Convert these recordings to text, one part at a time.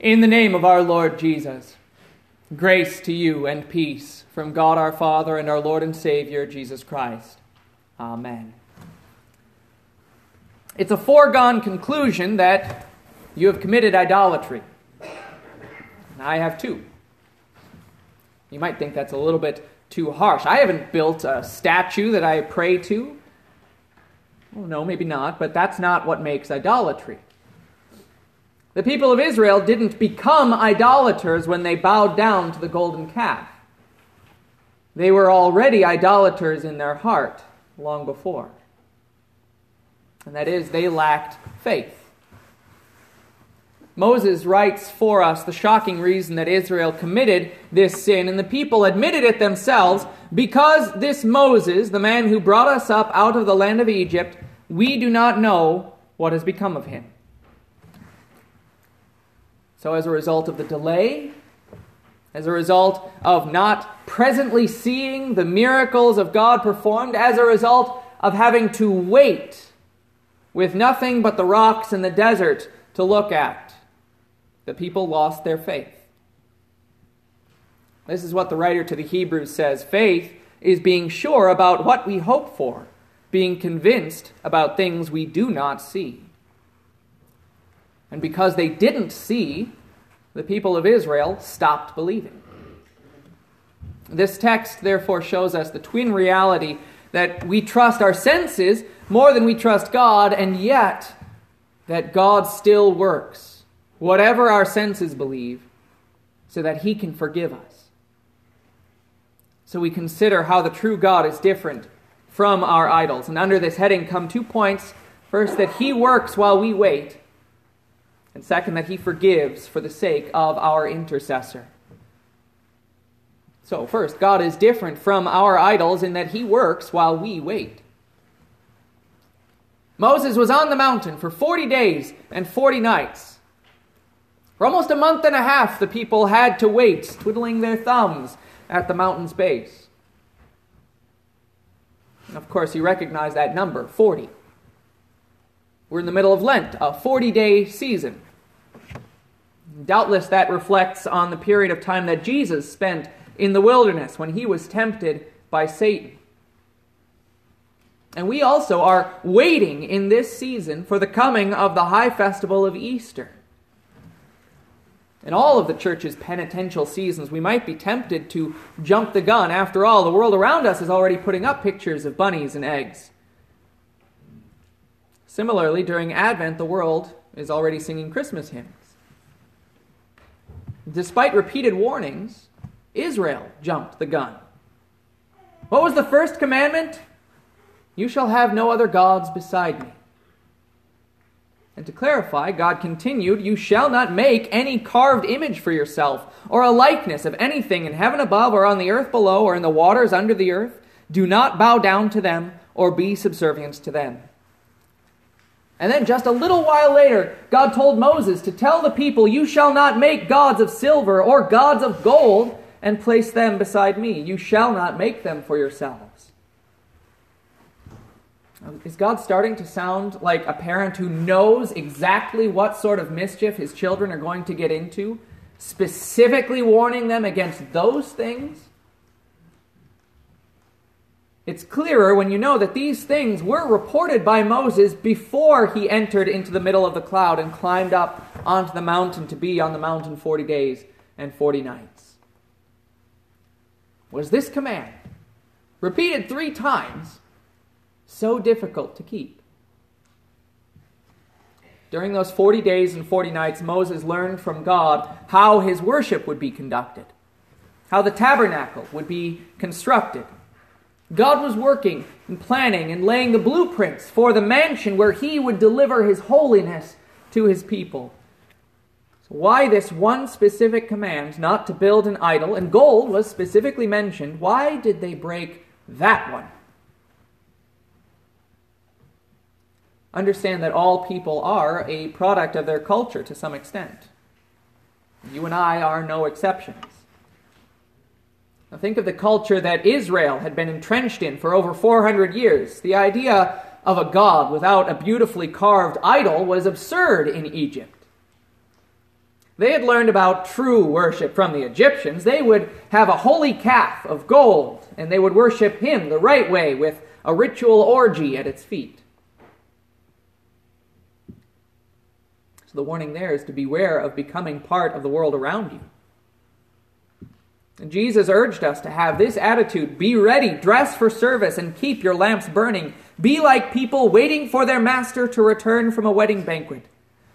In the name of our Lord Jesus, grace to you and peace from God our Father and our Lord and Savior, Jesus Christ. Amen. It's a foregone conclusion that you have committed idolatry. I have too. You might think that's a little bit too harsh. I haven't built a statue that I pray to. Well, no, maybe not, but that's not what makes idolatry. The people of Israel didn't become idolaters when they bowed down to the golden calf. They were already idolaters in their heart long before. And that is, they lacked faith. Moses writes for us the shocking reason that Israel committed this sin, and the people admitted it themselves because this Moses, the man who brought us up out of the land of Egypt, we do not know what has become of him. So, as a result of the delay, as a result of not presently seeing the miracles of God performed, as a result of having to wait with nothing but the rocks in the desert to look at, the people lost their faith. This is what the writer to the Hebrews says faith is being sure about what we hope for, being convinced about things we do not see. And because they didn't see, the people of Israel stopped believing. This text, therefore, shows us the twin reality that we trust our senses more than we trust God, and yet that God still works, whatever our senses believe, so that He can forgive us. So we consider how the true God is different from our idols. And under this heading come two points. First, that He works while we wait. And second, that He forgives for the sake of our intercessor. So, first, God is different from our idols in that He works while we wait. Moses was on the mountain for 40 days and 40 nights. For almost a month and a half, the people had to wait, twiddling their thumbs at the mountain's base. And of course, you recognize that number 40. We're in the middle of Lent, a 40 day season. Doubtless that reflects on the period of time that Jesus spent in the wilderness when he was tempted by Satan. And we also are waiting in this season for the coming of the high festival of Easter. In all of the church's penitential seasons, we might be tempted to jump the gun. After all, the world around us is already putting up pictures of bunnies and eggs. Similarly, during Advent, the world is already singing Christmas hymns. Despite repeated warnings, Israel jumped the gun. What was the first commandment? You shall have no other gods beside me. And to clarify, God continued, You shall not make any carved image for yourself, or a likeness of anything in heaven above, or on the earth below, or in the waters under the earth. Do not bow down to them, or be subservient to them. And then just a little while later, God told Moses to tell the people, You shall not make gods of silver or gods of gold and place them beside me. You shall not make them for yourselves. Um, is God starting to sound like a parent who knows exactly what sort of mischief his children are going to get into, specifically warning them against those things? It's clearer when you know that these things were reported by Moses before he entered into the middle of the cloud and climbed up onto the mountain to be on the mountain 40 days and 40 nights. Was this command, repeated three times, so difficult to keep? During those 40 days and 40 nights, Moses learned from God how his worship would be conducted, how the tabernacle would be constructed God was working and planning and laying the blueprints for the mansion where he would deliver his holiness to his people. So why this one specific command not to build an idol, and gold was specifically mentioned, why did they break that one? Understand that all people are a product of their culture to some extent. You and I are no exceptions. Now think of the culture that Israel had been entrenched in for over 400 years. The idea of a god without a beautifully carved idol was absurd in Egypt. They had learned about true worship from the Egyptians. They would have a holy calf of gold, and they would worship him the right way with a ritual orgy at its feet. So the warning there is to beware of becoming part of the world around you. Jesus urged us to have this attitude be ready, dress for service, and keep your lamps burning. Be like people waiting for their master to return from a wedding banquet,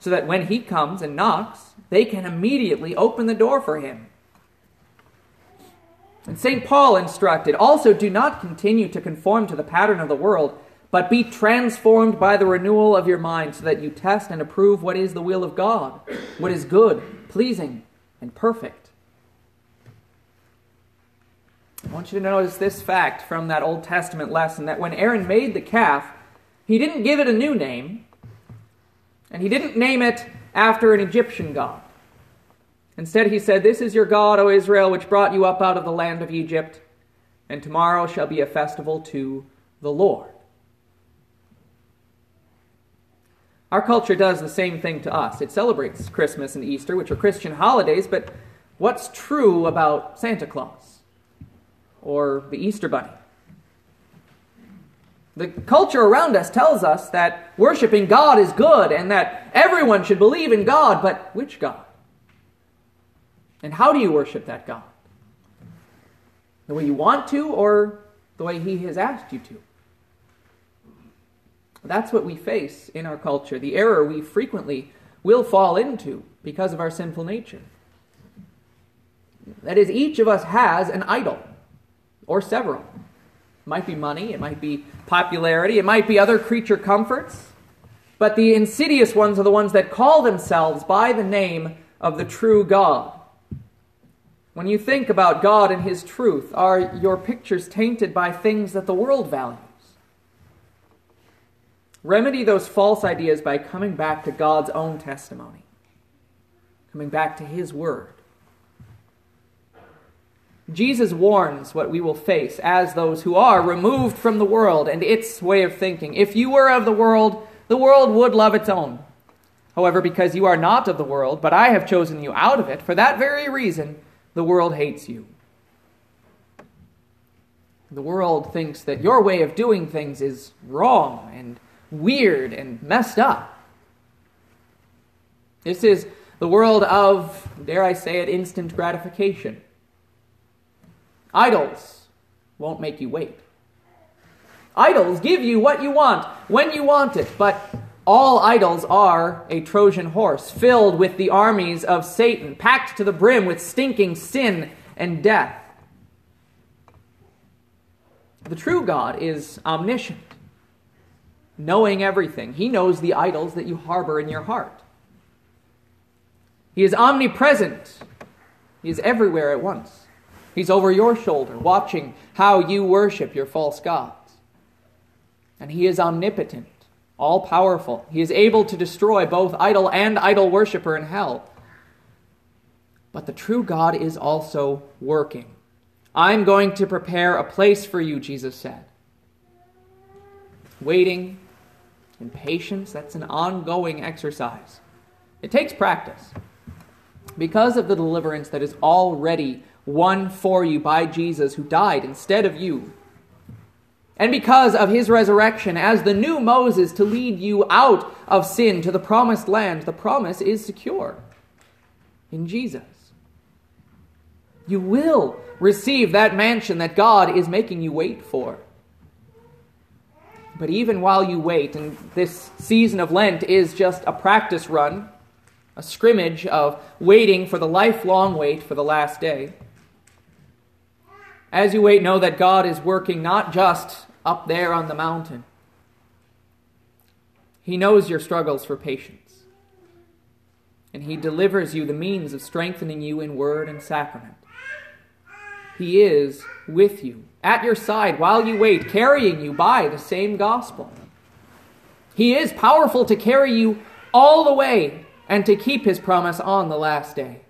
so that when he comes and knocks, they can immediately open the door for him. And St. Paul instructed also do not continue to conform to the pattern of the world, but be transformed by the renewal of your mind, so that you test and approve what is the will of God, what is good, pleasing, and perfect. I want you to notice this fact from that Old Testament lesson that when Aaron made the calf, he didn't give it a new name, and he didn't name it after an Egyptian god. Instead, he said, This is your God, O Israel, which brought you up out of the land of Egypt, and tomorrow shall be a festival to the Lord. Our culture does the same thing to us. It celebrates Christmas and Easter, which are Christian holidays, but what's true about Santa Claus? Or the Easter Bunny. The culture around us tells us that worshiping God is good and that everyone should believe in God, but which God? And how do you worship that God? The way you want to or the way He has asked you to? That's what we face in our culture, the error we frequently will fall into because of our sinful nature. That is, each of us has an idol or several. It might be money, it might be popularity, it might be other creature comforts. But the insidious ones are the ones that call themselves by the name of the true God. When you think about God and His truth, are your pictures tainted by things that the world values? Remedy those false ideas by coming back to God's own testimony, coming back to His Word. Jesus warns what we will face as those who are removed from the world and its way of thinking. If you were of the world, the world would love its own. However, because you are not of the world, but I have chosen you out of it, for that very reason, the world hates you. The world thinks that your way of doing things is wrong and weird and messed up. This is the world of, dare I say it, instant gratification. Idols won't make you wait. Idols give you what you want when you want it, but all idols are a Trojan horse filled with the armies of Satan, packed to the brim with stinking sin and death. The true God is omniscient, knowing everything. He knows the idols that you harbor in your heart. He is omnipresent, He is everywhere at once. He's over your shoulder, watching how you worship your false gods. And He is omnipotent, all powerful. He is able to destroy both idol and idol worshiper in hell. But the true God is also working. I'm going to prepare a place for you, Jesus said. Waiting and patience, that's an ongoing exercise. It takes practice. Because of the deliverance that is already won for you by Jesus, who died instead of you. And because of his resurrection as the new Moses to lead you out of sin to the promised land, the promise is secure in Jesus. You will receive that mansion that God is making you wait for. But even while you wait, and this season of Lent is just a practice run, a scrimmage of waiting for the lifelong wait for the last day, as you wait, know that God is working not just up there on the mountain. He knows your struggles for patience. And He delivers you the means of strengthening you in word and sacrament. He is with you, at your side while you wait, carrying you by the same gospel. He is powerful to carry you all the way and to keep His promise on the last day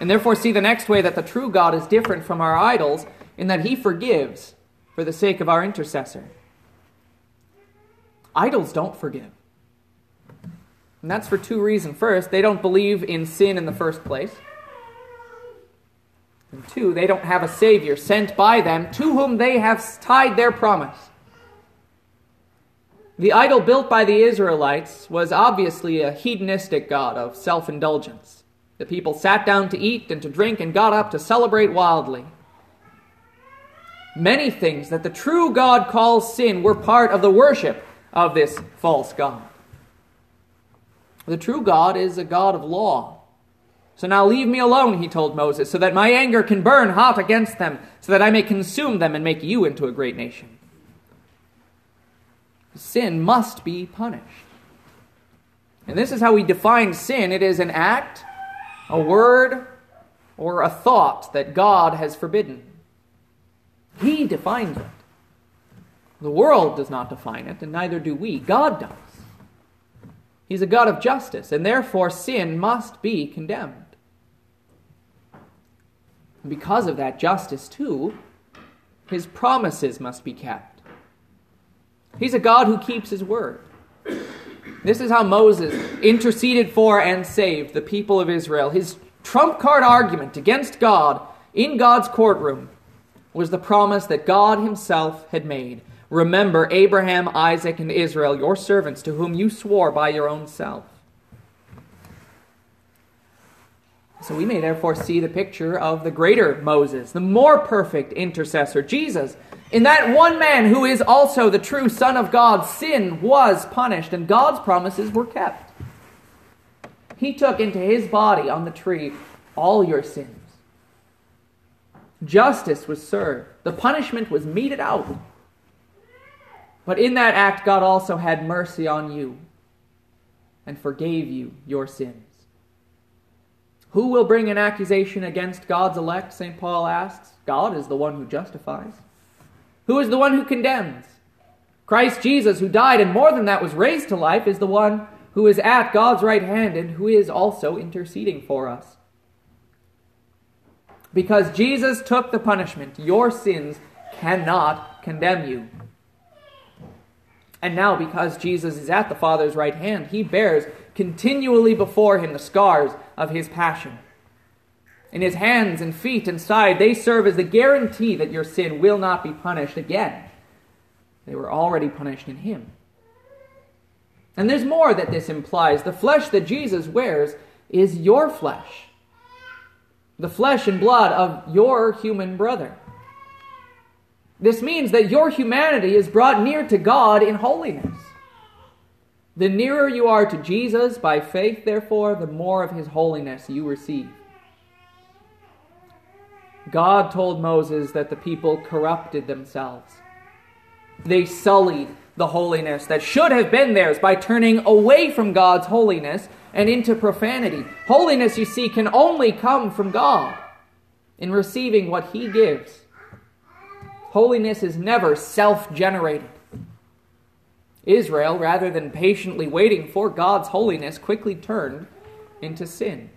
and therefore see the next way that the true God is different from our idols in that he forgives for the sake of our intercessor. Idols don't forgive. And that's for two reasons. First, they don't believe in sin in the first place. And two, they don't have a Savior sent by them to whom they have tied their promise. The idol built by the Israelites was obviously a hedonistic god of self indulgence. The people sat down to eat and to drink and got up to celebrate wildly. Many things that the true God calls sin were part of the worship of this false God. The true God is a God of law. So now leave me alone, he told Moses, so that my anger can burn hot against them, so that I may consume them and make you into a great nation. Sin must be punished. And this is how we define sin it is an act, a word, or a thought that God has forbidden. He defines it. The world does not define it, and neither do we. God does. He's a God of justice, and therefore sin must be condemned. Because of that justice, too, his promises must be kept. He's a God who keeps his word. This is how Moses interceded for and saved the people of Israel. His trump card argument against God in God's courtroom was the promise that God himself had made. Remember Abraham, Isaac, and Israel, your servants, to whom you swore by your own self. So we may therefore see the picture of the greater Moses, the more perfect intercessor, Jesus. In that one man who is also the true Son of God, sin was punished and God's promises were kept. He took into his body on the tree all your sins. Justice was served, the punishment was meted out. But in that act, God also had mercy on you and forgave you your sins. Who will bring an accusation against God's elect? St. Paul asks. God is the one who justifies. Who is the one who condemns? Christ Jesus, who died and more than that was raised to life, is the one who is at God's right hand and who is also interceding for us. Because Jesus took the punishment, your sins cannot condemn you. And now, because Jesus is at the Father's right hand, he bears continually before him the scars of his passion. In his hands and feet and side, they serve as the guarantee that your sin will not be punished again. They were already punished in him. And there's more that this implies. The flesh that Jesus wears is your flesh, the flesh and blood of your human brother. This means that your humanity is brought near to God in holiness. The nearer you are to Jesus by faith, therefore, the more of his holiness you receive. God told Moses that the people corrupted themselves. They sullied the holiness that should have been theirs by turning away from God's holiness and into profanity. Holiness, you see, can only come from God in receiving what He gives. Holiness is never self generated. Israel, rather than patiently waiting for God's holiness, quickly turned into sin.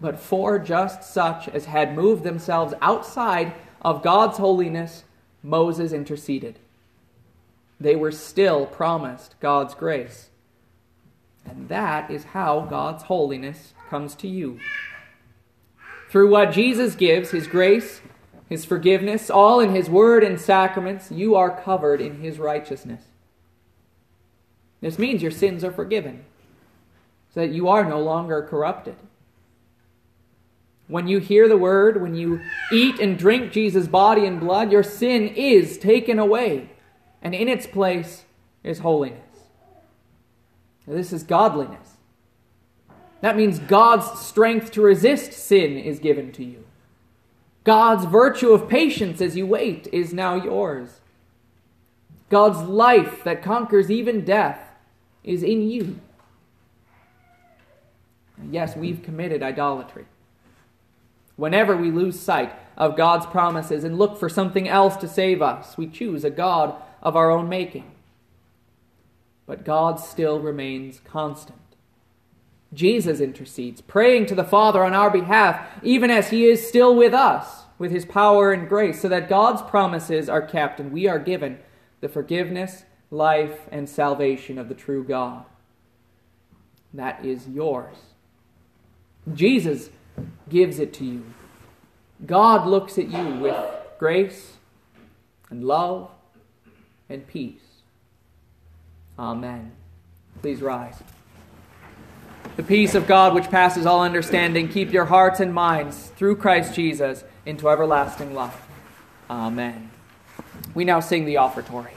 But for just such as had moved themselves outside of God's holiness, Moses interceded. They were still promised God's grace. And that is how God's holiness comes to you. Through what Jesus gives, his grace, his forgiveness, all in his word and sacraments, you are covered in his righteousness. This means your sins are forgiven, so that you are no longer corrupted. When you hear the word, when you eat and drink Jesus' body and blood, your sin is taken away, and in its place is holiness. This is godliness. That means God's strength to resist sin is given to you. God's virtue of patience as you wait is now yours. God's life that conquers even death is in you. Yes, we've committed idolatry. Whenever we lose sight of God's promises and look for something else to save us, we choose a God of our own making. But God still remains constant. Jesus intercedes, praying to the Father on our behalf, even as he is still with us, with his power and grace, so that God's promises are kept and we are given the forgiveness, life, and salvation of the true God. that is yours. Jesus gives it to you. God looks at you with grace and love and peace. Amen. Please rise. The peace of God, which passes all understanding, keep your hearts and minds through Christ Jesus into everlasting life. Amen. We now sing the offertory.